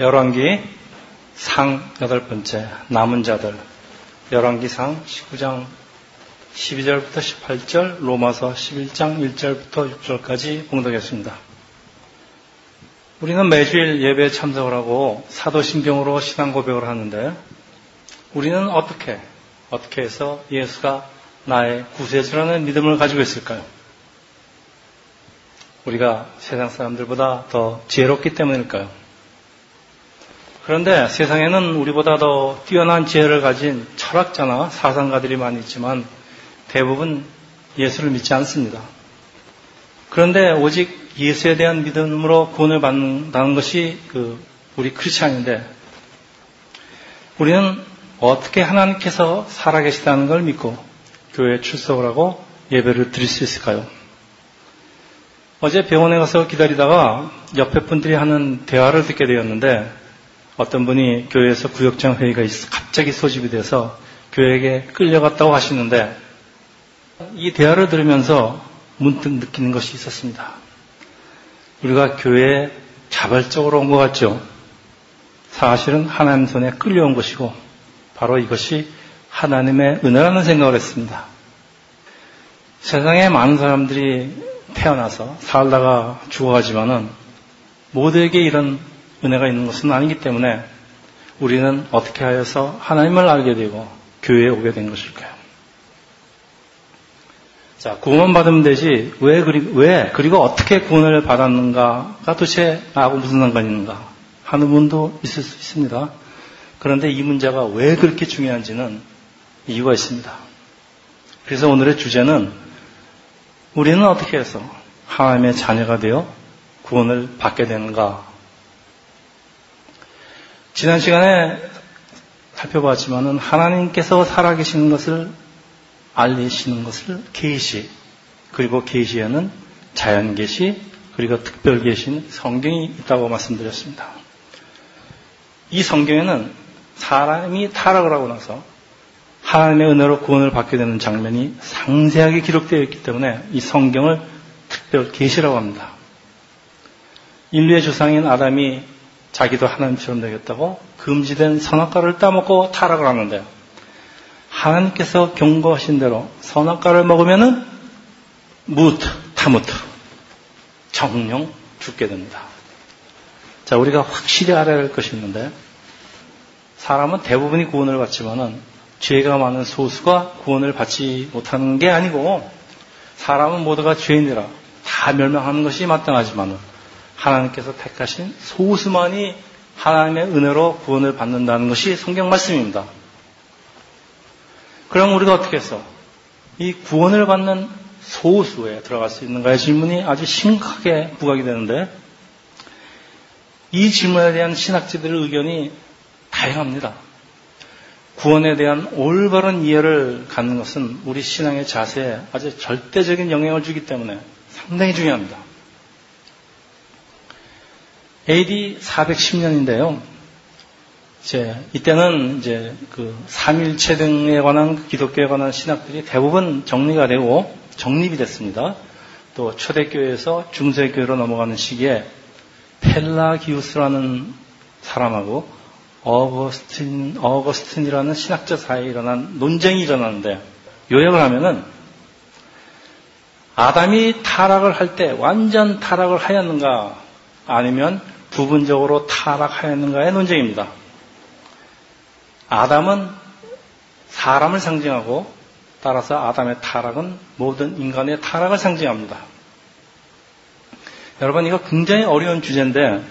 열왕기 상 여덟 번째 남은 자들 열왕기 상 19장 12절부터 18절 로마서 11장 1절부터 6절까지 봉독했습니다. 우리는 매주일 예배에 참석을 하고 사도신경으로 신앙 고백을 하는데 우리는 어떻게 어떻게 해서 예수가 나의 구세주라는 믿음을 가지고 있을까요? 우리가 세상 사람들보다 더 지혜롭기 때문일까요? 그런데 세상에는 우리보다 더 뛰어난 지혜를 가진 철학자나 사상가들이 많이 있지만 대부분 예수를 믿지 않습니다. 그런데 오직 예수에 대한 믿음으로 구원을 받는다는 것이 그 우리 크리스찬인데 우리는 어떻게 하나님께서 살아계시다는 걸 믿고 교회에 출석을 하고 예배를 드릴 수 있을까요? 어제 병원에 가서 기다리다가 옆에 분들이 하는 대화를 듣게 되었는데 어떤 분이 교회에서 구역장 회의가 갑자기 소집이 돼서 교회에게 끌려갔다고 하시는데 이 대화를 들으면서 문득 느끼는 것이 있었습니다. 우리가 교회에 자발적으로 온 것 같죠? 사실은 하나님 손에 끌려온 것이고 바로 이것이 하나님의 은혜라는 생각을 했습니다. 세상에 많은 사람들이 태어나서 살다가 죽어가지만은 모두에게 이런 은혜가 있는 것은 아니기 때문에 우리는 어떻게 하여서 하나님을 알게 되고 교회에 오게 된 것일까요? 자, 구원 받으면 되지, 왜, 그리, 왜, 그리고 어떻게 구원을 받았는가가 도대체 나하고 무슨 상관이 있는가 하는 분도 있을 수 있습니다. 그런데 이 문제가 왜 그렇게 중요한지는 이유가 있습니다. 그래서 오늘의 주제는 우리는 어떻게 해서 하나님의 자녀가 되어 구원을 받게 되는가? 지난 시간에 살펴봤지만은 하나님께서 살아계시는 것을 알리시는 것을 계시 그리고 계시에는 자연 계시 그리고 특별 계신 성경이 있다고 말씀드렸습니다. 이 성경에는 사람이 타락을 하고 나서 하나님의 은혜로 구원을 받게 되는 장면이 상세하게 기록되어 있기 때문에 이 성경을 특별 계시라고 합니다. 인류의 조상인 아담이 자기도 하나님처럼 되겠다고 금지된 선악과를 따먹고 타락을 하는데 하나님께서 경고하신 대로 선악과를 먹으면은 무트, 타무트, 정령 죽게 됩니다. 자, 우리가 확실히 알아야 할 것이 있는데 사람은 대부분이 구원을 받지만은 죄가 많은 소수가 구원을 받지 못하는 게 아니고 사람은 모두가 죄인이라 다 멸망하는 것이 마땅하지만 하나님께서 택하신 소수만이 하나님의 은혜로 구원을 받는다는 것이 성경 말씀입니다. 그럼 우리가 어떻게 해서 이 구원을 받는 소수에 들어갈 수 있는가의 질문이 아주 심각하게 부각이 되는데 이 질문에 대한 신학자들의 의견이 다양합니다. 구원에 대한 올바른 이해를 갖는 것은 우리 신앙의 자세에 아주 절대적인 영향을 주기 때문에 상당히 중요합니다. AD 410년인데요. 이제 이때는 이제 그 삼일체 등에 관한 기독교에 관한 신학들이 대부분 정리가 되고 정립이 됐습니다. 또 초대교회에서 중세교회로 넘어가는 시기에 펠라기우스라는 사람하고 어거스틴, 어거스틴이라는 신학자 사이에 일어난 논쟁이 일어나는데 요약을 하면은 아담이 타락을 할 때 완전 타락을 하였는가 아니면 부분적으로 타락하였는가의 논쟁입니다. 아담은 사람을 상징하고 따라서 아담의 타락은 모든 인간의 타락을 상징합니다. 여러분 이거 굉장히 어려운 주제인데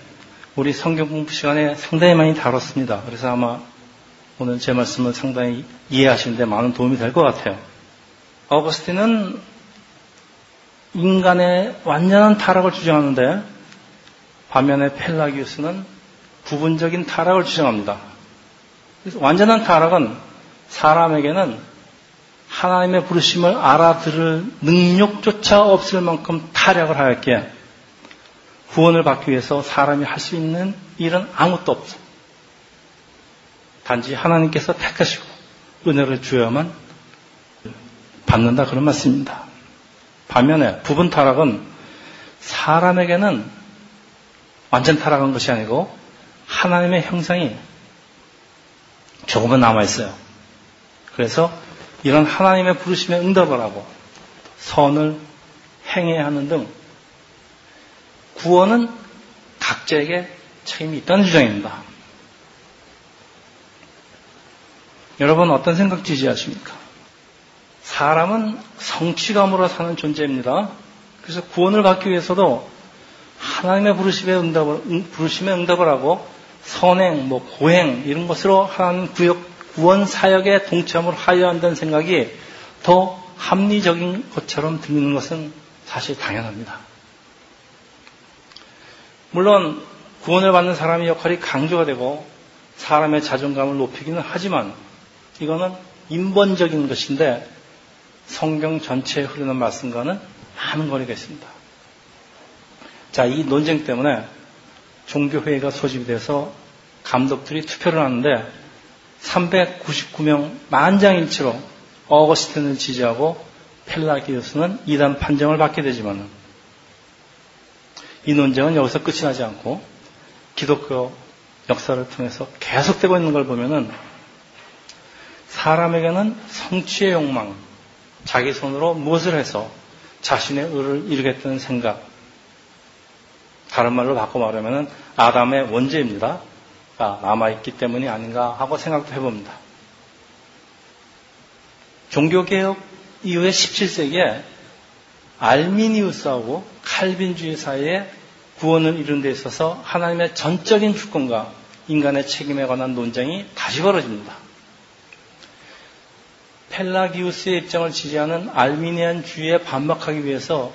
우리 성경 공부 시간에 상당히 많이 다뤘습니다. 그래서 아마 오늘 제 말씀을 상당히 이해하시는데 많은 도움이 될 것 같아요. 어거스틴은 인간의 완전한 타락을 주장하는데 반면에 펠라기우스는 부분적인 타락을 주장합니다. 완전한 타락은 사람에게는 하나님의 부르심을 알아들을 능력조차 없을 만큼 타락을 하였기에 구원을 받기 위해서 사람이 할 수 있는 일은 아무것도 없어. 단지 하나님께서 택하시고 은혜를 주어야만 받는다 그런 말씀입니다. 반면에 부분 타락은 사람에게는 완전 타락한 것이 아니고 하나님의 형상이 조금은 남아있어요. 그래서 이런 하나님의 부르심에 응답을 하고 선을 행해야 하는 등 구원은 각자에게 책임이 있다는 주장입니다. 여러분 어떤 생각 지지하십니까? 사람은 성취감으로 사는 존재입니다. 그래서 구원을 받기 위해서도 하나님의 부르심에 응답을, 부르심에 응답을 하고 선행, 뭐 고행 이런 것으로 하나님 구역, 구원 사역에 동참을 하여야 한다는 생각이 더 합리적인 것처럼 들리는 것은 사실 당연합니다. 물론 구원을 받는 사람의 역할이 강조가 되고 사람의 자존감을 높이기는 하지만 이거는 인본적인 것인데 성경 전체에 흐르는 말씀과는 많은 거리가 있습니다. 자, 이 논쟁 때문에 종교회의가 소집이 돼서 감독들이 투표를 하는데 399명 만장일치로 어거스틴을 지지하고 펠라기우스는 이단 판정을 받게 되지만 이 논쟁은 여기서 끝이 나지 않고 기독교 역사를 통해서 계속되고 있는 걸 보면은 사람에게는 성취의 욕망, 자기 손으로 무엇을 해서 자신의 의를 이루겠다는 생각, 다른 말로 바꿔 말하면 아담의 원죄입니다. 남아있기 때문이 아닌가 하고 생각도 해봅니다. 종교개혁 이후에 17세기에 알미니우스하고 칼빈주의 사이에 구원을 이룬 데 있어서 하나님의 전적인 주권과 인간의 책임에 관한 논쟁이 다시 벌어집니다. 펠라기우스의 입장을 지지하는 알미니안 주의에 반박하기 위해서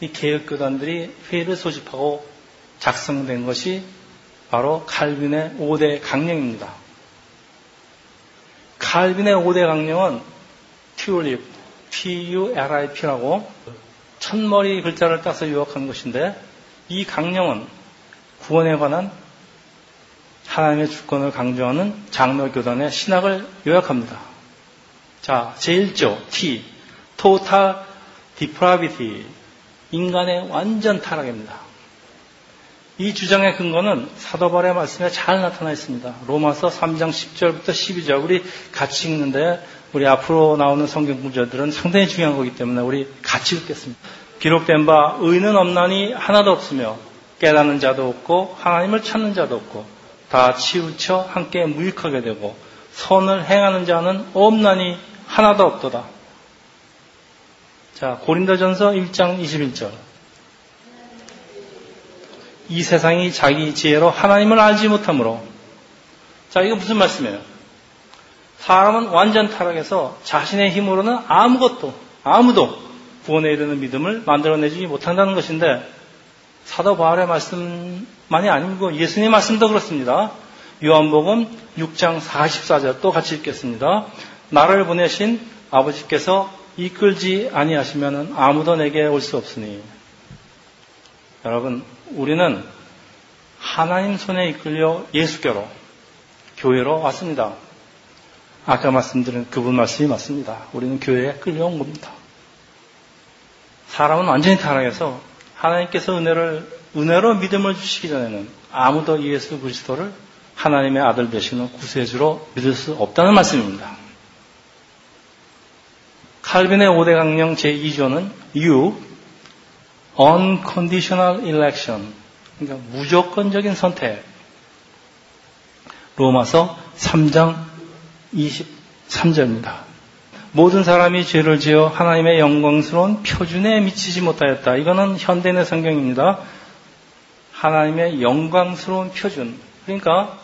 이 개혁교단들이 회의를 소집하고 작성된 것이 바로 칼빈의 5대 강령입니다. 칼빈의 5대 강령은 튜립, T-U-L-I-P라고 천머리 글자를 따서 유학한 것인데 이 강령은 구원에 관한 하나님의 주권을 강조하는 장로교단의 신학을 요약합니다. 자, 제1조 T, Total Depravity, 인간의 완전 타락입니다. 이 주장의 근거는 사도발의 말씀에 잘 나타나 있습니다. 로마서 3장 10절부터 12절 우리 같이 읽는데 우리 앞으로 나오는 성경 구절들은 상당히 중요한 거기 때문에 우리 같이 읽겠습니다. 기록된 바 의는 없나니 하나도 없으며 깨닫는 자도 없고 하나님을 찾는 자도 없고 다 치우쳐 함께 무익하게 되고 선을 행하는 자는 없나니 하나도 없도다. 자, 고린도전서 1장 21절. 이 세상이 자기 지혜로 하나님을 알지 못하므로 자, 이거 무슨 말씀이에요? 사람은 완전 타락해서 자신의 힘으로는 아무것도 아무도 구원에 이르는 믿음을 만들어내지 못한다는 것인데 사도 바울의 말씀만이 아니고 예수님의 말씀도 그렇습니다. 요한복음 6장 44절 또 같이 읽겠습니다. 나를 보내신 아버지께서 이끌지 아니하시면 아무도 내게 올 수 없으니 여러분 우리는 하나님 손에 이끌려 예수께로 교회로 왔습니다. 아까 말씀드린 그분 말씀이 맞습니다. 우리는 교회에 끌려온 겁니다. 사람은 완전히 타락해서 하나님께서 은혜를 은혜로 믿음을 주시기 전에는 아무도 예수 그리스도를 하나님의 아들 되시는 구세주로 믿을 수 없다는 말씀입니다. 칼빈의 5대 강령 제2조는 U, unconditional election, 그러니까 무조건적인 선택. 로마서 3장 23절입니다. 모든 사람이 죄를 지어 하나님의 영광스러운 표준에 미치지 못하였다. 이거는 현대의 성경입니다. 하나님의 영광스러운 표준. 그러니까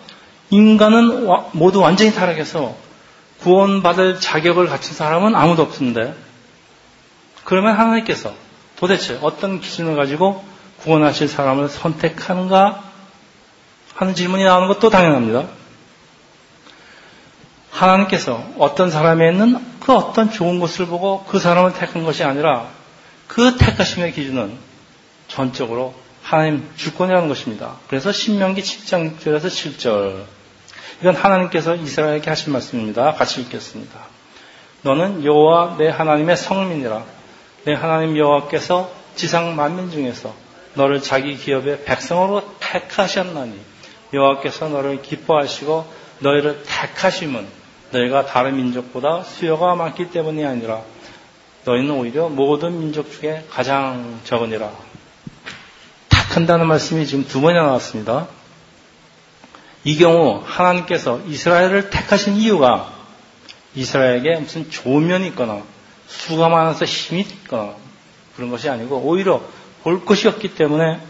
인간은 모두 완전히 타락해서 구원받을 자격을 갖춘 사람은 아무도 없는데 그러면 하나님께서 도대체 어떤 기준을 가지고 구원하실 사람을 선택하는가 하는 질문이 나오는 것도 당연합니다. 하나님께서 어떤 사람에 있는 그 어떤 좋은 것을 보고 그 사람을 택한 것이 아니라 그 택하심의 기준은 전적으로 하나님 주권이라는 것입니다. 그래서 신명기 7장 6절에서 7절 이건 하나님께서 이스라엘에게 하신 말씀입니다. 같이 읽겠습니다. 너는 여호와 내 하나님의 성민이라. 내 하나님 여호와께서 지상 만민 중에서 너를 자기 기업의 백성으로 택하셨나니 여호와께서 너를 기뻐하시고 너희를 택하심은 너희가 다른 민족보다 수요가 많기 때문이 아니라 너희는 오히려 모든 민족 중에 가장 적으니라. 택한다는 말씀이 지금 두 번이나 나왔습니다. 이 경우 하나님께서 이스라엘을 택하신 이유가 이스라엘에게 무슨 좋은 면이 있거나 수가 많아서 힘이 있거나 그런 것이 아니고 오히려 볼 것이 없기 때문에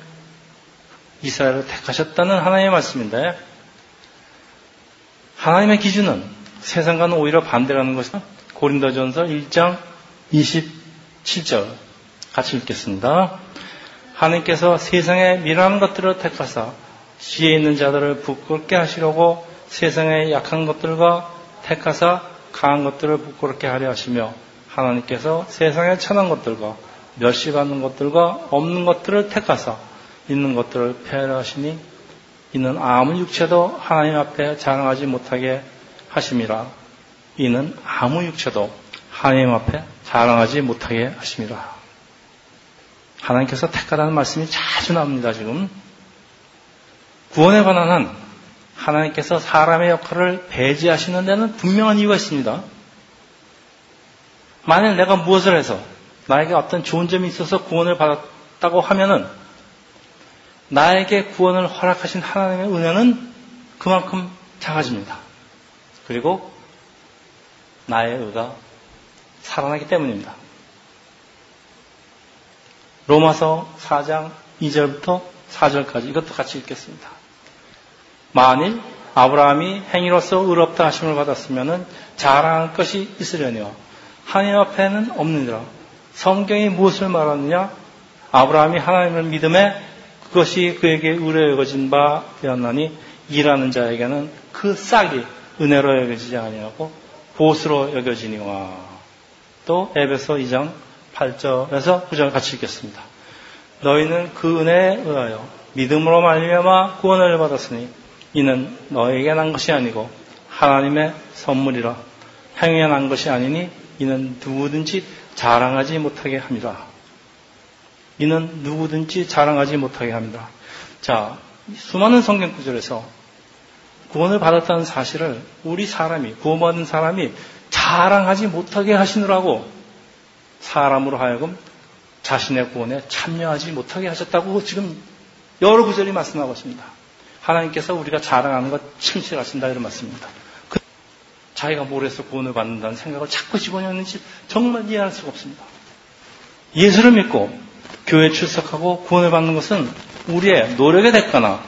이스라엘을 택하셨다는 하나님의 말씀인데 하나님의 기준은 세상과는 오히려 반대라는 것이 고린도전서 1장 27절 같이 읽겠습니다. 하나님께서 세상에 미련한 것들을 택하사 지혜 있는 자들을 부끄럽게 하시려고 세상의 약한 것들과 택하사 강한 것들을 부끄럽게 하려 하시며 하나님께서 세상의 천한 것들과 멸시받는 것들과 없는 것들을 택하사 있는 것들을 폐하려 하시니 이는 아무 육체도 하나님 앞에 자랑하지 못하게 하심이라. 이는 아무 육체도 하나님 앞에 자랑하지 못하게 하심이라. 하나님께서 택하라는 말씀이 자주 나옵니다, 지금. 구원에 관한 한 하나님께서 사람의 역할을 배제하시는 데는 분명한 이유가 있습니다. 만약 내가 무엇을 해서 나에게 어떤 좋은 점이 있어서 구원을 받았다고 하면은 나에게 구원을 허락하신 하나님의 은혜는 그만큼 작아집니다. 그리고 나의 의가 살아나기 때문입니다. 로마서 4장 2절부터 4절까지 이것도 같이 읽겠습니다. 만일 아브라함이 행위로서 의롭다 하심을 받았으면 자랑할 것이 있으려니와 하나님 앞에는 없느니라. 성경이 무엇을 말하느냐? 아브라함이 하나님을 믿음에 그것이 그에게 의뢰 여겨진 바 되었나니 일하는 자에게는 그 싹이 은혜로 여겨지지 아니하고 보수로 여겨지니와 또 에베소 2장 8절에서 9절 같이 읽겠습니다. 너희는 그 은혜에 의하여 믿음으로 말미암아 구원을 받았으니 이는 너에게 난 것이 아니고 하나님의 선물이라 행위에 난 것이 아니니 이는 누구든지 자랑하지 못하게 합니다. 이는 누구든지 자랑하지 못하게 합니다. 자, 수많은 성경 구절에서 구원을 받았다는 사실을 우리 사람이, 구원받은 사람이 자랑하지 못하게 하시느라고 사람으로 하여금 자신의 구원에 참여하지 못하게 하셨다고 지금 여러 구절이 말씀하고 있습니다. 하나님께서 우리가 자랑하는 것 침실하신다 이런 말씀입니다. 그 자기가 뭘 해서 구원을 받는다는 생각을 자꾸 집어넣는지 정말 이해할 수가 없습니다. 예수를 믿고 교회 출석하고 구원을 받는 것은 우리의 노력의 대가나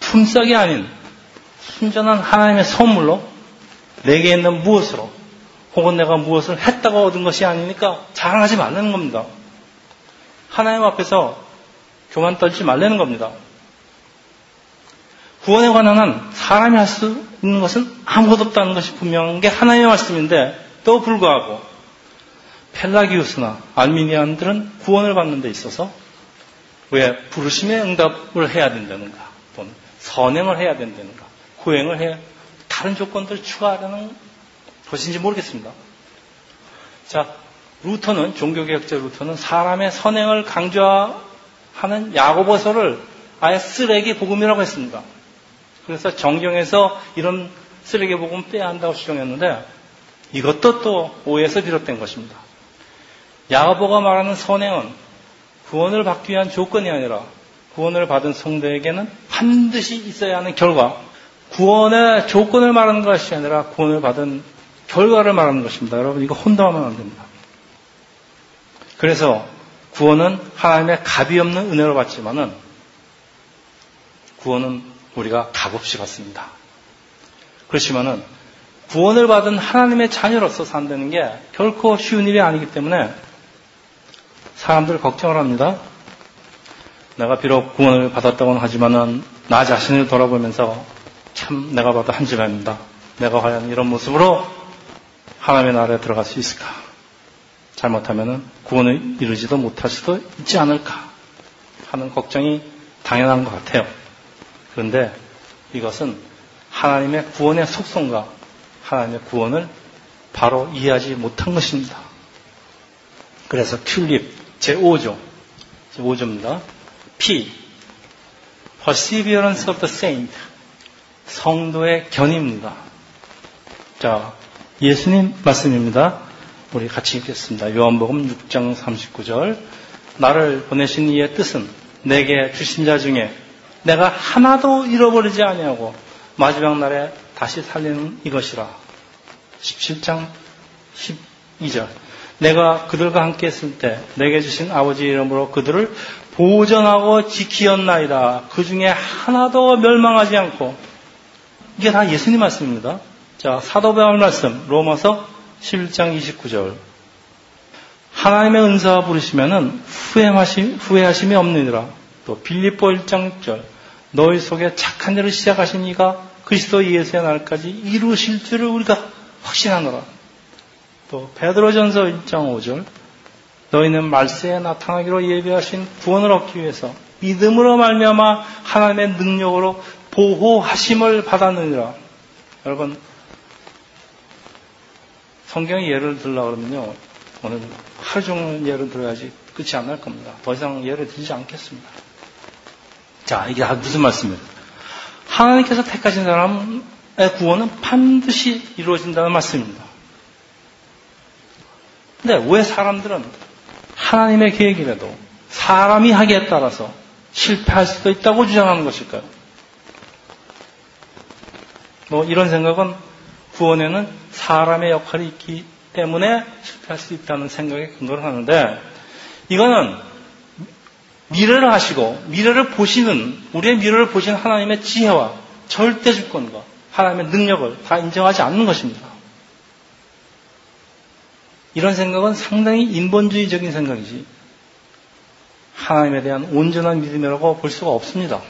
품삯이 아닌 순전한 하나님의 선물로 내게 있는 무엇으로 혹은 내가 무엇을 했다고 얻은 것이 아니니까 자랑하지 말라는 겁니다. 하나님 앞에서 교만 떨지 말라는 겁니다. 구원에 관한 한 사람이 할 수 있는 것은 아무것도 없다는 것이 분명한 게 하나님의 말씀인데 또 불구하고 펠라기우스나 알미니안들은 구원을 받는 데 있어서 왜 부르심의 응답을 해야 된다는가 또는 선행을 해야 된다는가 고행을 해야 다른 조건들을 추가하려는 것인지 모르겠습니다. 자, 루터는 종교개혁자 루터는 사람의 선행을 강조하는 야고보서를 아예 쓰레기 복음이라고 했습니다. 그래서 정경에서 이런 쓰레기 복음 빼야 한다고 주장했는데 이것도 또 오해에서 비롯된 것입니다. 야고보가 말하는 선행은 구원을 받기 위한 조건이 아니라 구원을 받은 성도에게는 반드시 있어야 하는 결과, 구원의 조건을 말하는 것이 아니라 구원을 받은 결과를 말하는 것입니다. 여러분, 이거 혼동하면 안 됩니다. 그래서 구원은 하나님의 값이 없는 은혜로 받지만은 구원은 우리가 값없이 받습니다. 그렇지만은 구원을 받은 하나님의 자녀로서 산다는 게 결코 쉬운 일이 아니기 때문에 사람들 걱정을 합니다. 내가 비록 구원을 받았다고는 하지만은 나 자신을 돌아보면서 참 내가 봐도 한심합니다. 내가 과연 이런 모습으로 하나님의 나라에 들어갈 수 있을까? 잘못하면은 구원을 이루지도 못할 수도 있지 않을까 하는 걱정이 당연한 것 같아요. 그런데 이것은 하나님의 구원의 속성과 하나님의 구원을 바로 이해하지 못한 것입니다. 그래서 튤립, 제5조, 제5조입니다. P, Perseverance of the Saint, 성도의 견입니다. 자, 예수님 말씀입니다. 우리 같이 읽겠습니다. 요한복음 6장 39절. 나를 보내신 이의 뜻은 내게 주신 자 중에 내가 하나도 잃어버리지 아니하고 마지막 날에 다시 살리는 이것이라. 17장 12절. 내가 그들과 함께 했을 때 내게 주신 아버지 이름으로 그들을 보전하고 지키었나이다. 그 중에 하나도 멸망하지 않고 이게 다 예수님 말씀입니다. 자, 사도 바울 말씀 로마서 11장 29절. 하나님의 은사와 부르시면은 후회하심, 후회하심이 없느니라. 또 빌립보 1장 6절. 너희 속에 착한 일을 시작하신 이가 그리스도 예수의 날까지 이루실 줄을 우리가 확신하노라. 또 베드로전서 1장 5절. 너희는 말세에 나타나기로 예비하신 구원을 얻기 위해서 믿음으로 말미암아 하나님의 능력으로 보호하심을 받았느니라. 여러분 성경의 예를 들려고 그러면요. 오늘 하루 종일 예를 들어야지 끝이 안 날 겁니다. 더 이상 예를 들지 않겠습니다. 자, 이게 무슨 말씀이에요? 하나님께서 택하신 사람의 구원은 반드시 이루어진다는 말씀입니다. 근데 왜 사람들은 하나님의 계획이라도 사람이 하기에 따라서 실패할 수도 있다고 주장하는 것일까요? 뭐 이런 생각은 구원에는 사람의 역할이 있기 때문에 실패할 수 있다는 생각에 근거를 하는데 이거는 미래를 하시고 미래를 보시는 우리의 미래를 보시는 하나님의 지혜와 절대 주권과 하나님의 능력을 다 인정하지 않는 것입니다. 이런 생각은 상당히 인본주의적인 생각이지 하나님에 대한 온전한 믿음이라고 볼 수가 없습니다.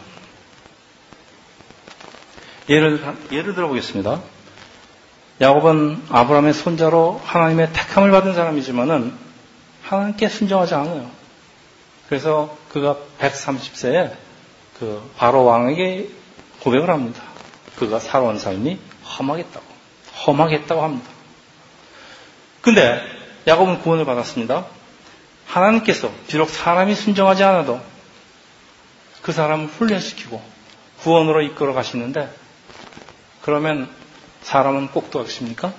예를, 예를 들어보겠습니다. 야곱은 아브라함의 손자로 하나님의 택함을 받은 사람이지만은 하나님께 순종하지 않아요. 그래서 그가 130세에 그 바로 왕에게 고백을 합니다. 그가 살아온 삶이 험하겠다고. 험하겠다고 합니다. 근데 야곱은 구원을 받았습니다. 하나님께서 비록 사람이 순종하지 않아도 그 사람을 훈련시키고 구원으로 이끌어 가시는데 그러면 사람은 꼭 도와주십니까?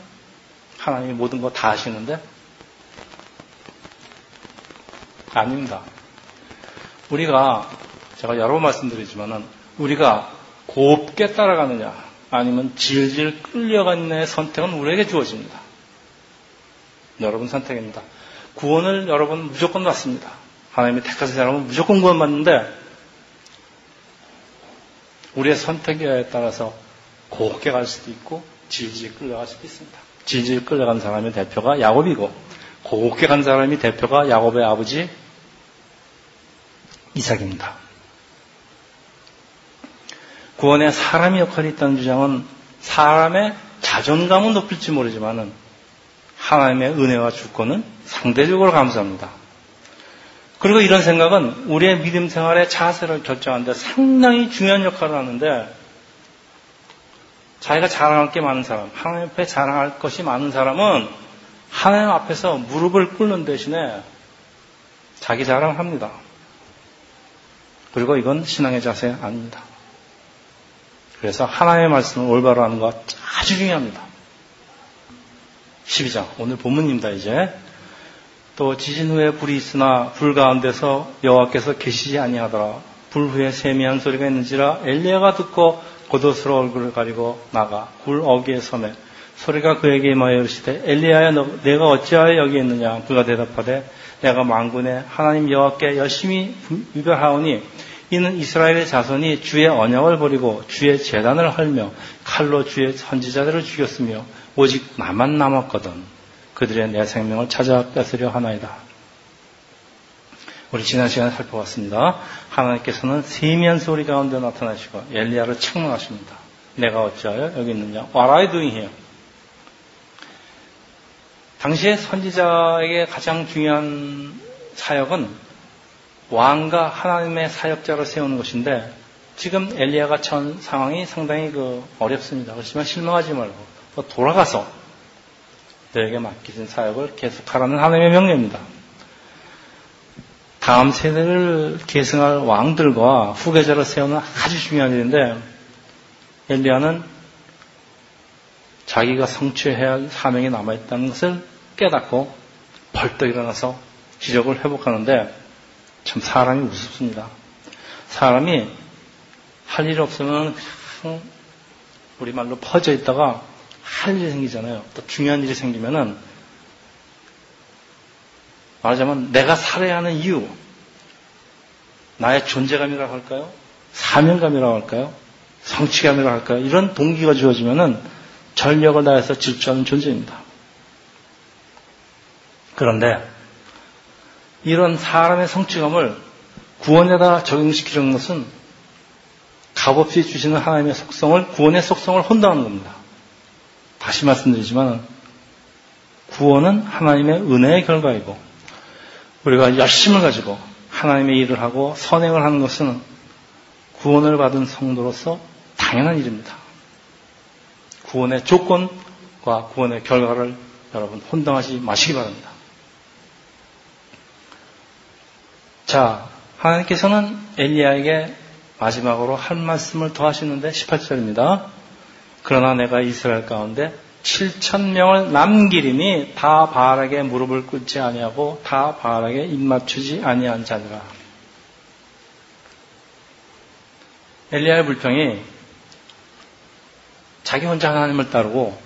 하나님이 모든 거 다 하시는데? 아닙니다. 우리가, 제가 여러 번 말씀드리지만은, 우리가 곱게 따라가느냐, 아니면 질질 끌려가느냐의 선택은 우리에게 주어집니다. 여러분 선택입니다. 구원을 여러분 무조건 받습니다. 하나님이 택하신 사람은 무조건 구원받는데, 우리의 선택에 따라서 곱게 갈 수도 있고, 질질 끌려갈 수도 있습니다. 질질 끌려간 사람의 대표가 야곱이고 곱게 간 사람이 대표가 야곱의 아버지 이삭입니다. 구원에 사람의 역할이 있다는 주장은 사람의 자존감은 높일지 모르지만은 하나님의 은혜와 주권은 상대적으로 감사합니다. 그리고 이런 생각은 우리의 믿음 생활의 자세를 결정하는데 상당히 중요한 역할을 하는데 자기가 자랑할 게 많은 사람, 하나님 앞에 자랑할 것이 많은 사람은 하나님 앞에서 무릎을 꿇는 대신에 자기 자랑을 합니다. 그리고 이건 신앙의 자세 아닙니다. 그래서 하나님의 말씀을 올바로 하는 것 아주 중요합니다. 12장, 오늘 본문입니다, 이제. 또 지진 후에 불이 있으나 불 가운데서 여호와께서 계시지 아니하더라. 불 후에 세미한 소리가 있는지라 엘리야가 듣고 겉옷으로 얼굴을 가리고 나가 굴 어귀에 섬에 소리가 그에게 임하여 이르시되 엘리야야 너, 내가 어찌하여 여기 있느냐 그가 대답하되 내가 망군의 하나님 여호와께 열심히 위별하오니 이는 이스라엘의 자손이 주의 언약을 버리고 주의 재단을 헐며 칼로 주의 선지자들을 죽였으며 오직 나만 남았거든 그들의 내 생명을 찾아 뺏으려 하나이다. 우리 지난 시간에 살펴봤습니다. 하나님께서는 세미한 소리 가운데 나타나시고 엘리야를 책망하십니다. 내가 어찌하여 여기 있느냐? What are you doing here? 당시에 선지자에게 가장 중요한 사역은 왕과 하나님의 사역자를 세우는 것인데 지금 엘리야가 처한 상황이 상당히 그 어렵습니다. 그렇지만 실망하지 말고 돌아가서 너에게 맡기신 사역을 계속하라는 하나님의 명령입니다. 다음 세대를 계승할 왕들과 후계자를 세우는 아주 중요한 일인데 엘리야는 자기가 성취해야 할 사명이 남아있다는 것을 깨닫고 벌떡 일어나서 기적을 회복하는데 참 사람이 우습습니다. 사람이 할 일 없으면 우리말로 퍼져 있다가 할 일이 생기잖아요. 또 중요한 일이 생기면은 말하자면 내가 살아야 하는 이유, 나의 존재감이라고 할까요? 사명감이라고 할까요? 성취감이라고 할까요? 이런 동기가 주어지면은 전력을 다해서 질주하는 존재입니다. 그런데 이런 사람의 성취감을 구원에다 적용시키는 것은 값없이 주시는 하나님의 속성을 구원의 속성을 혼동하는 겁니다. 다시 말씀드리지만 구원은 하나님의 은혜의 결과이고 우리가 열심을 가지고 하나님의 일을 하고 선행을 하는 것은 구원을 받은 성도로서 당연한 일입니다. 구원의 조건과 구원의 결과를 여러분 혼동하지 마시기 바랍니다. 자, 하나님께서는 엘리야에게 마지막으로 할 말씀을 더 하시는데 18절입니다. 그러나 내가 이스라엘 가운데 7천 명을 남기리니 다 바알에게 무릎을 꿇지 아니하고 다 바알에게 입맞추지 아니한 자니라. 엘리야의 불평이 자기 혼자 하나님을 따르고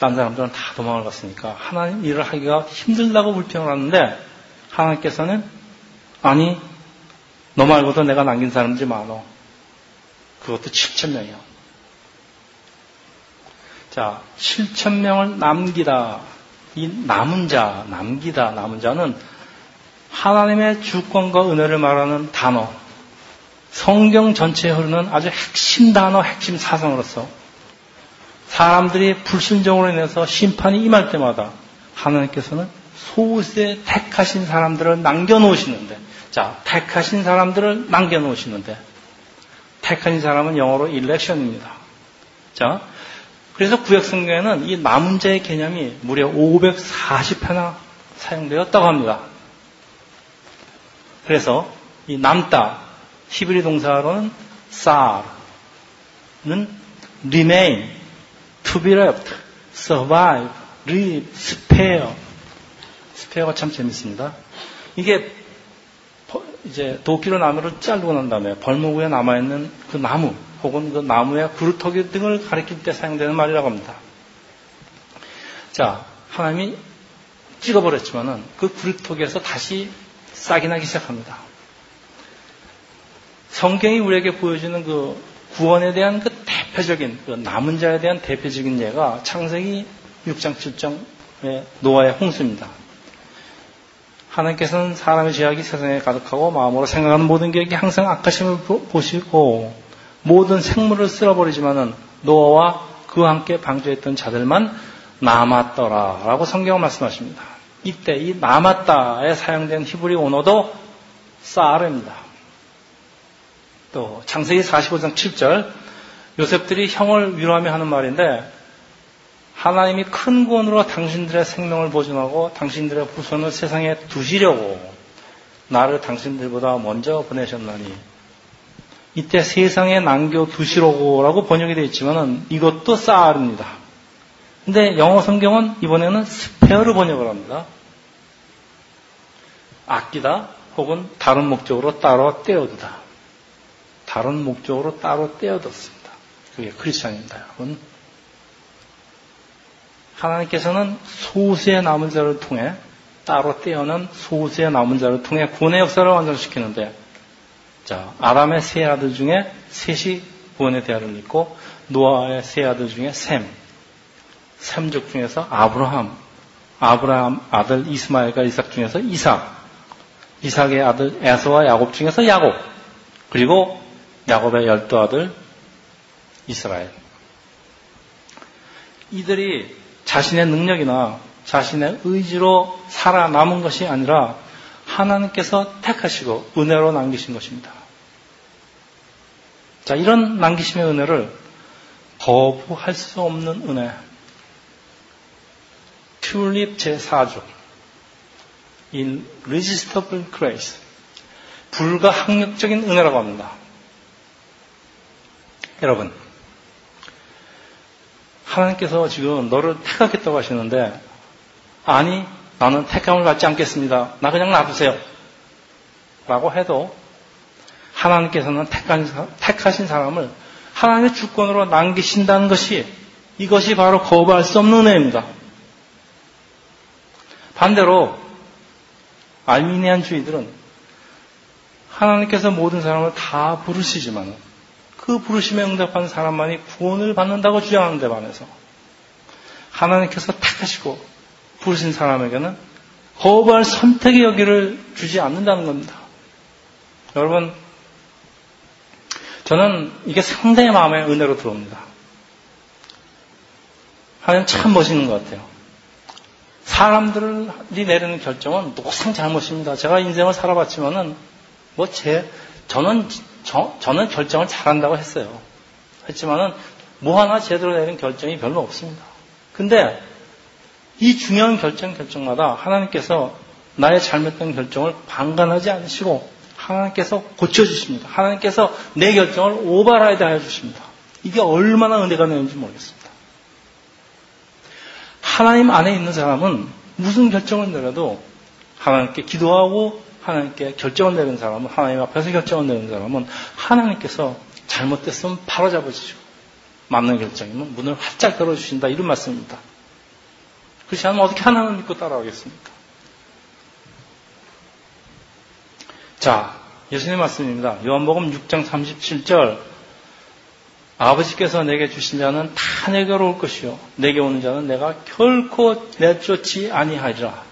딴 사람들은 다 도망을 갔으니까 하나님 일을 하기가 힘들다고 불평을 하는데 하나님께서는 아니 너 말고도 내가 남긴 사람들이 많어. 그것도 7천 명이야. 자, 7천 명을 남기다. 이 남은 자, 남기다, 남은 자는 하나님의 주권과 은혜를 말하는 단어. 성경 전체에 흐르는 아주 핵심 단어, 핵심 사상으로서 사람들이 불순종으로 인해서 심판이 임할 때마다 하나님께서는 소수의 택하신 사람들을 남겨놓으시는데 자, 택하신 사람들을 남겨놓으시는데, 택하신 사람은 영어로 일렉션입니다. 자, 그래서 구약성경에는 이 남은 자의 개념이 무려 540회나 사용되었다고 합니다. 그래서 이 남다, 히브리 동사로는 사르는 remain, to be left, survive, live, spare. 스페어가 참 재밌습니다. 이게 이제 도끼로 나무를 자르고 난 다음에 벌목 위에 남아있는 그 나무 혹은 그 나무의 구루터기 등을 가리킬 때 사용되는 말이라고 합니다. 자, 하나님이 찍어버렸지만은 그 구루터기에서 다시 싹이 나기 시작합니다. 성경이 우리에게 보여주는 그 구원에 대한 그 대표적인 그 남은 자에 대한 대표적인 예가 창세기 6장 7장의 노아의 홍수입니다. 하나님께서는 사람의 죄악이 세상에 가득하고 마음으로 생각하는 모든 계획이 항상 악하심을 보시고 모든 생물을 쓸어버리지만은 노아와 그와 함께 방주했던 자들만 남았더라라고 성경은 말씀하십니다. 이때 이 남았다에 사용된 히브리 언어도 사르입니다. 또 창세기 45장 7절 요셉들이 형을 위로하며 하는 말인데 하나님이 큰 구원으로 당신들의 생명을 보존하고 당신들의 후손을 세상에 두시려고 나를 당신들보다 먼저 보내셨나니 이때 세상에 남겨 두시려고라고 번역이 되어 있지만 이것도 쌀입니다. 근데 영어 성경은 이번에는 스페어로 번역을 합니다. 아끼다 혹은 다른 목적으로 따로 떼어두다. 다른 목적으로 따로 떼어뒀습니다. 그게 크리스찬입니다, 여러분. 하나님께서는 소수의 남은 자를 통해 따로 떼어낸 소수의 남은 자를 통해 구원의 역사를 완성시키는데 자 아람의 세 아들 중에 셋이 구원의 대화를 믿고 노아의 세 아들 중에 셈 셈족 중에서 아브라함 아브라함 아들 이스마엘과 이삭 중에서 이삭 이삭의 아들 에서와 야곱 중에서 야곱 그리고 야곱의 열두 아들 이스라엘 이들이 자신의 능력이나 자신의 의지로 살아남은 것이 아니라 하나님께서 택하시고 은혜로 남기신 것입니다. 자, 이런 남기심의 은혜를 거부할 수 없는 은혜. 튤립 제4조. in irresistible grace. 불가항력적인 은혜라고 합니다. 여러분, 하나님께서 지금 너를 택하겠다고 하시는데 아니 나는 택함을 받지 않겠습니다. 나 그냥 놔두세요. 라고 해도 하나님께서는 택하신 사람을 하나님의 주권으로 남기신다는 것이 이것이 바로 거부할 수 없는 은혜입니다. 반대로 알미니안주의들은 하나님께서 모든 사람을 다 부르시지만 그 부르심에 응답하는 사람만이 구원을 받는다고 주장하는 데 반해서 하나님께서 택하시고 부르신 사람에게는 거부할 선택의 여기를 주지 않는다는 겁니다. 여러분, 저는 이게 상당히 마음에 은혜로 들어옵니다. 하나님 참 멋있는 것 같아요. 사람들이 내리는 결정은 노상 잘못입니다. 제가 인생을 살아봤지만은 뭐 제, 저는, 저, 저는 결정을 잘한다고 했어요. 했지만은 뭐 하나 제대로 내린 결정이 별로 없습니다. 근데 이 중요한 결정 결정마다 하나님께서 나의 잘못된 결정을 방관하지 않으시고 하나님께서 고쳐주십니다. 하나님께서 내 결정을 오버라이드 하여 주십니다. 이게 얼마나 은혜가 되는지 모르겠습니다. 하나님 안에 있는 사람은 무슨 결정을 내려도 하나님께 기도하고 하나님께 결정을 내는 사람은 하나님 앞에서 결정을 내는 사람은 하나님께서 잘못됐으면 바로 잡아주시고 맞는 결정이면 문을 활짝 열어주신다 이런 말씀입니다. 그렇지 않으면 어떻게 하나님을 믿고 따라가겠습니까? 자, 예수님 말씀입니다. 요한복음 6장 37절 아버지께서 내게 주신 자는 다 내게로 올 것이요 내게 오는 자는 내가 결코 내쫓지 아니하리라.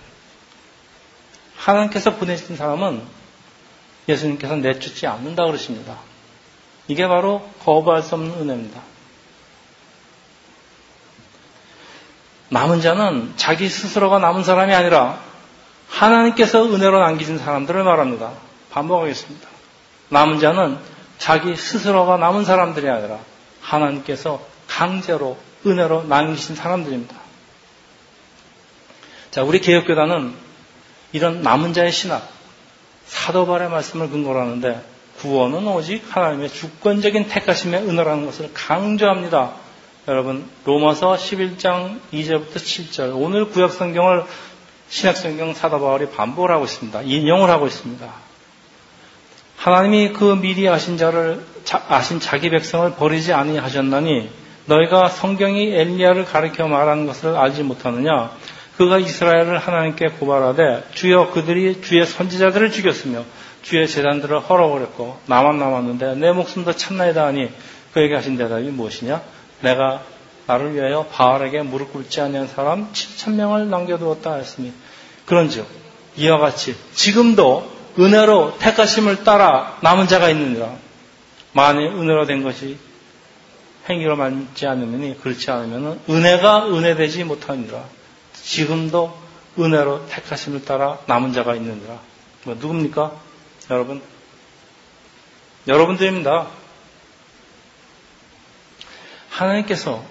하나님께서 보내신 사람은 예수님께서 내쫓지 않는다 그러십니다. 이게 바로 거부할 수 없는 은혜입니다. 남은 자는 자기 스스로가 남은 사람이 아니라 하나님께서 은혜로 남기신 사람들을 말합니다. 반복하겠습니다. 남은 자는 자기 스스로가 남은 사람들이 아니라 하나님께서 강제로 은혜로 남기신 사람들입니다. 자, 우리 개혁교단은 이런 남은 자의 신학, 사도발의 말씀을 근거로 하는데 구원은 오직 하나님의 주권적인 택하심의 은혜라는 것을 강조합니다. 여러분, 로마서 11장 2절부터 7절. 오늘 구약 성경을 신약 성경 사도 바울이 반복을 하고 있습니다. 인용을 하고 있습니다. 하나님이 그 미리 아신 자를 아신 자기 백성을 버리지 아니하셨나니 너희가 성경이 엘리야를 가리켜 말하는 것을 알지 못하느냐 그가 이스라엘을 하나님께 고발하되 주여 그들이 주의 선지자들을 죽였으며 주의 재단들을 헐어버렸고 나만 남았는데 내 목숨도 참나이다 하니 그에게 하신 대답이 무엇이냐 내가 나를 위하여 바알에게 무릎 꿇지 아니한 사람 7천 명을 남겨두었다 하였으니 그런즉 이와 같이 지금도 은혜로 택하심을 따라 남은 자가 있느니라. 만일 은혜로 된 것이 행위로 맞지 않으면 그렇지 않으면 은혜가 은혜되지 못하니라. 지금도 은혜로 택하심을 따라 남은 자가 있느니라. 뭐 누굽니까? 여러분? 여러분들입니다. 하나님께서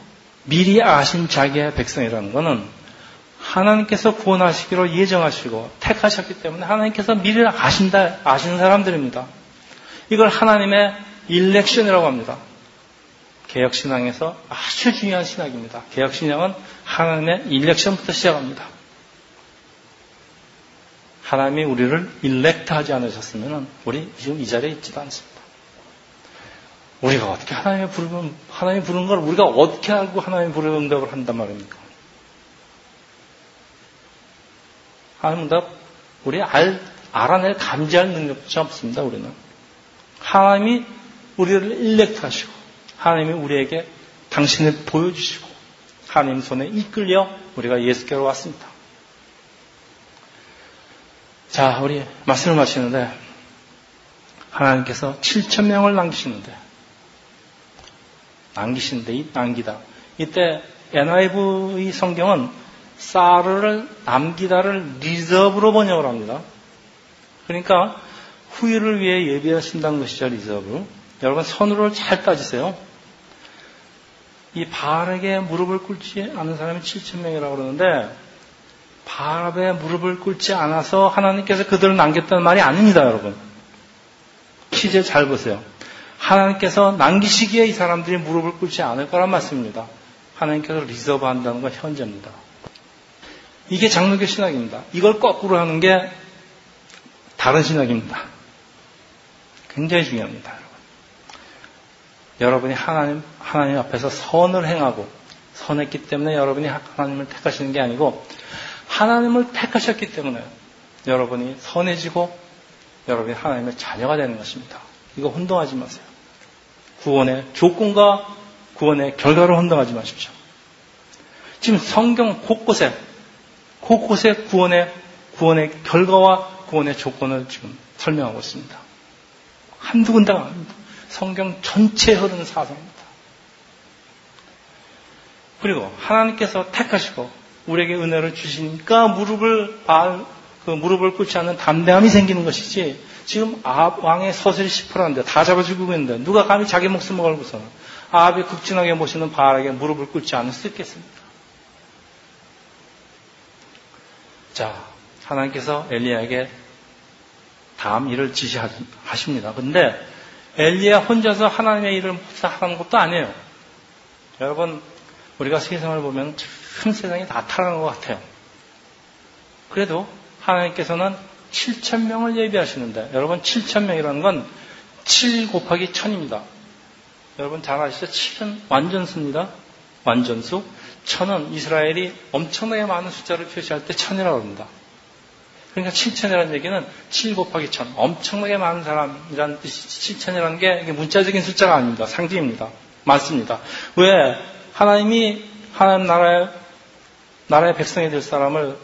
미리 아신 자기의 백성이라는 것은 하나님께서 구원하시기로 예정하시고 택하셨기 때문에 하나님께서 미리 아신다, 아시는 사람들입니다. 이걸 하나님의 일렉션이라고 합니다. 개혁신앙에서 아주 중요한 신학입니다. 개혁신앙은 하나님의 일렉션부터 시작합니다. 하나님이 우리를 일렉트 하지 않으셨으면 우리 지금 이 자리에 있지도 않습니다. 우리가 어떻게 하나님의 부르면, 하나님 부르는 걸 우리가 어떻게 알고 하나님 부르는 응답을 한단 말입니까? 하나님 응답, 우리 알, 알아낼, 감지할 능력조차 없습니다, 우리는. 하나님이 우리를 일렉트 하시고, 하나님이 우리에게 당신을 보여주시고, 하나님 손에 이끌려 우리가 예수께로 왔습니다. 자, 우리 말씀을 마치는데, 하나님께서 7천 명을 남기시는데, 남기시는데, 이 남기다. 이때 NIV 성경은 사르를 남기다를 reserve로 번역을 합니다. 그러니까 후일을 위해 예비하신다는 것이죠, reserve. 여러분 선후를 잘 따지세요. 이 바알에게 무릎을 꿇지 않은 사람이 7천 명이라고 그러는데 바알에 무릎을 꿇지 않아서 하나님께서 그들을 남겼다는 말이 아닙니다, 여러분. 시제 잘 보세요. 하나님께서 남기시기에 이 사람들이 무릎을 꿇지 않은 거란 말씀입니다. 하나님께서 reserve 한다는 건 현재입니다. 이게 장로교 신학입니다. 이걸 거꾸로 하는 게 다른 신학입니다. 굉장히 중요합니다, 여러분. 여러분이 하나님, 하나님 앞에서 선을 행하고 선했기 때문에 여러분이 하나님을 택하시는 게 아니고 하나님을 택하셨기 때문에 여러분이 선해지고 여러분이 하나님의 자녀가 되는 것입니다. 이거 혼동하지 마세요. 구원의 조건과 구원의 결과를 혼동하지 마십시오. 지금 성경 곳곳에 곳곳에 구원의 구원의 결과와 구원의 조건을 지금 설명하고 있습니다. 한두 군데가 아닙니다. 성경 전체에 흐르는 사상입니다. 그리고 하나님께서 택하시고 우리에게 은혜를 주시니까 무릎을 그 무릎을 꿇지 않는 담대함이 생기는 것이지 지금 아합 왕의 서슬이 10%인데 다 잡아 죽이고 있는데 누가 감히 자기 목숨을 걸고서 아합이 극진하게 모시는 바알에게 무릎을 꿇지 않을 수 있겠습니까? 자, 하나님께서 엘리야에게 다음 일을 지시하십니다. 근데 엘리야 혼자서 하나님의 일을 하는 것도 아니에요. 여러분, 우리가 세상을 보면 참 세상이 다 타락한 것 같아요. 그래도 하나님께서는 7천 명을 예비하시는데 여러분 7천 명이라는 건 7 곱하기 1000입니다. 여러분 잘 아시죠? 7은 완전수입니다. 완전수. 1000은 이스라엘이 엄청나게 많은 숫자를 표시할 때 1000이라고 합니다. 그러니까 7천이라는 얘기는 7 곱하기 1000. 엄청나게 많은 사람이라는 뜻이 7천이라는 게 문자적인 숫자가 아닙니다. 상징입니다. 많습니다. 왜? 하나님이 하나님 나라의, 나라의 백성이 될 사람을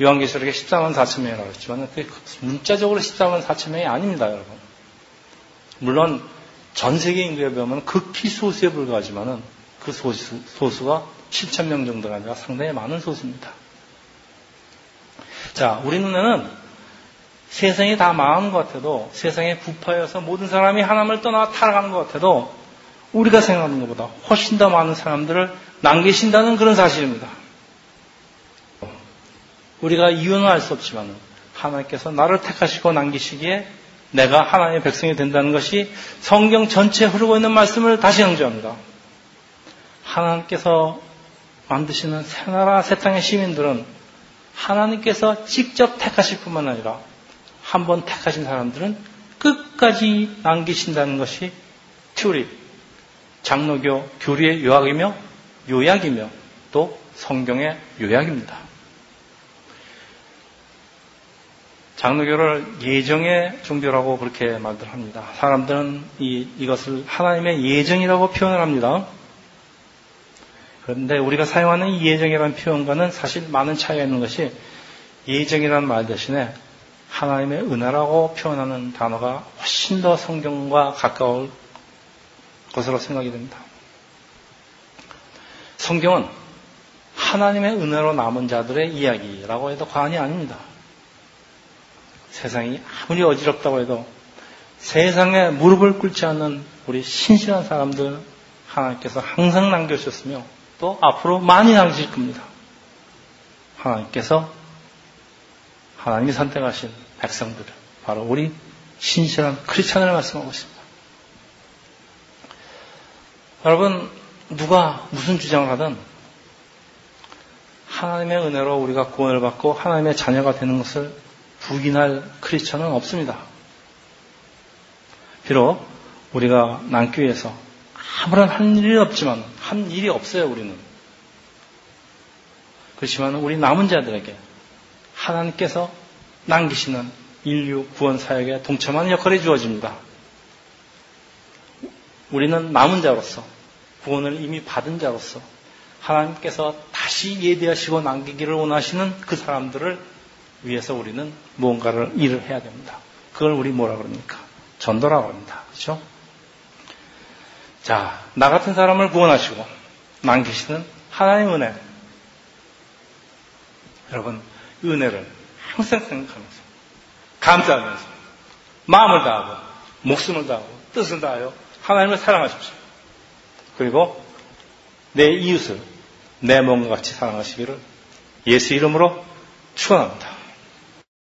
요한계시록에 14만 4천 명이라고 했지만 그게 문자적으로 14만 4천 명이 아닙니다, 여러분. 물론 전 세계 인구에 비하면 극히 소수에 불과하지만은 그 소수, 소수가 7천 명 정도가 아니라 상당히 많은 소수입니다. 자, 우리 눈에는 세상이 다 망한 것 같아도 세상에 부파여서 모든 사람이 하나님을 떠나 타락한 것 같아도 우리가 생각하는 것보다 훨씬 더 많은 사람들을 남기신다는 그런 사실입니다. 우리가 이유는 알 수 없지만 하나님께서 나를 택하시고 남기시기에 내가 하나님의 백성이 된다는 것이 성경 전체에 흐르고 있는 말씀을 다시 강조합니다. 하나님께서 만드시는 새 나라 새 땅의 시민들은 하나님께서 직접 택하실 뿐만 아니라 한 번 택하신 사람들은 끝까지 남기신다는 것이 튜리, 장로교 교리의 요약이며 요약이며 또 성경의 요약입니다. 장로교를 예정의 종교라고 그렇게 말들 합니다. 사람들은 이, 이것을 하나님의 예정이라고 표현을 합니다. 그런데 우리가 사용하는 이 예정이라는 표현과는 사실 많은 차이가 있는 것이 예정이라는 말 대신에 하나님의 은혜라고 표현하는 단어가 훨씬 더 성경과 가까울 것으로 생각이 됩니다. 성경은 하나님의 은혜로 남은 자들의 이야기라고 해도 과언이 아닙니다. 세상이 아무리 어지럽다고 해도 세상에 무릎을 꿇지 않는 우리 신실한 사람들 하나님께서 항상 남겨주셨으며 또 앞으로 많이 남기실 겁니다. 하나님께서 하나님이 선택하신 백성들 바로 우리 신실한 크리스천을 말씀하고 있습니다. 여러분 누가 무슨 주장을 하든 하나님의 은혜로 우리가 구원을 받고 하나님의 자녀가 되는 것을 부인할 크리스천은 없습니다. 비록 우리가 남교에서 아무런 한 일이 없지만 한 일이 없어요 우리는. 그렇지만 우리 남은 자들에게 하나님께서 남기시는 인류 구원 사역에 동참하는 역할이 주어집니다. 우리는 남은 자로서 구원을 이미 받은 자로서 하나님께서 다시 예대하시고 남기기를 원하시는 그 사람들을 위해서 우리는 무언가를 일을 해야 됩니다. 그걸 우리 뭐라 그럽니까? 전도라고 합니다. 그렇죠? 자, 나 같은 사람을 구원하시고 남기시는 하나님 은혜. 여러분, 은혜를 항상 생각하면서 감사하면서 마음을 다하고 목숨을 다하고 뜻을 다하여 하나님을 사랑하십시오. 그리고 내 이웃을 내 몸과 같이 사랑하시기를 예수 이름으로 축원합니다.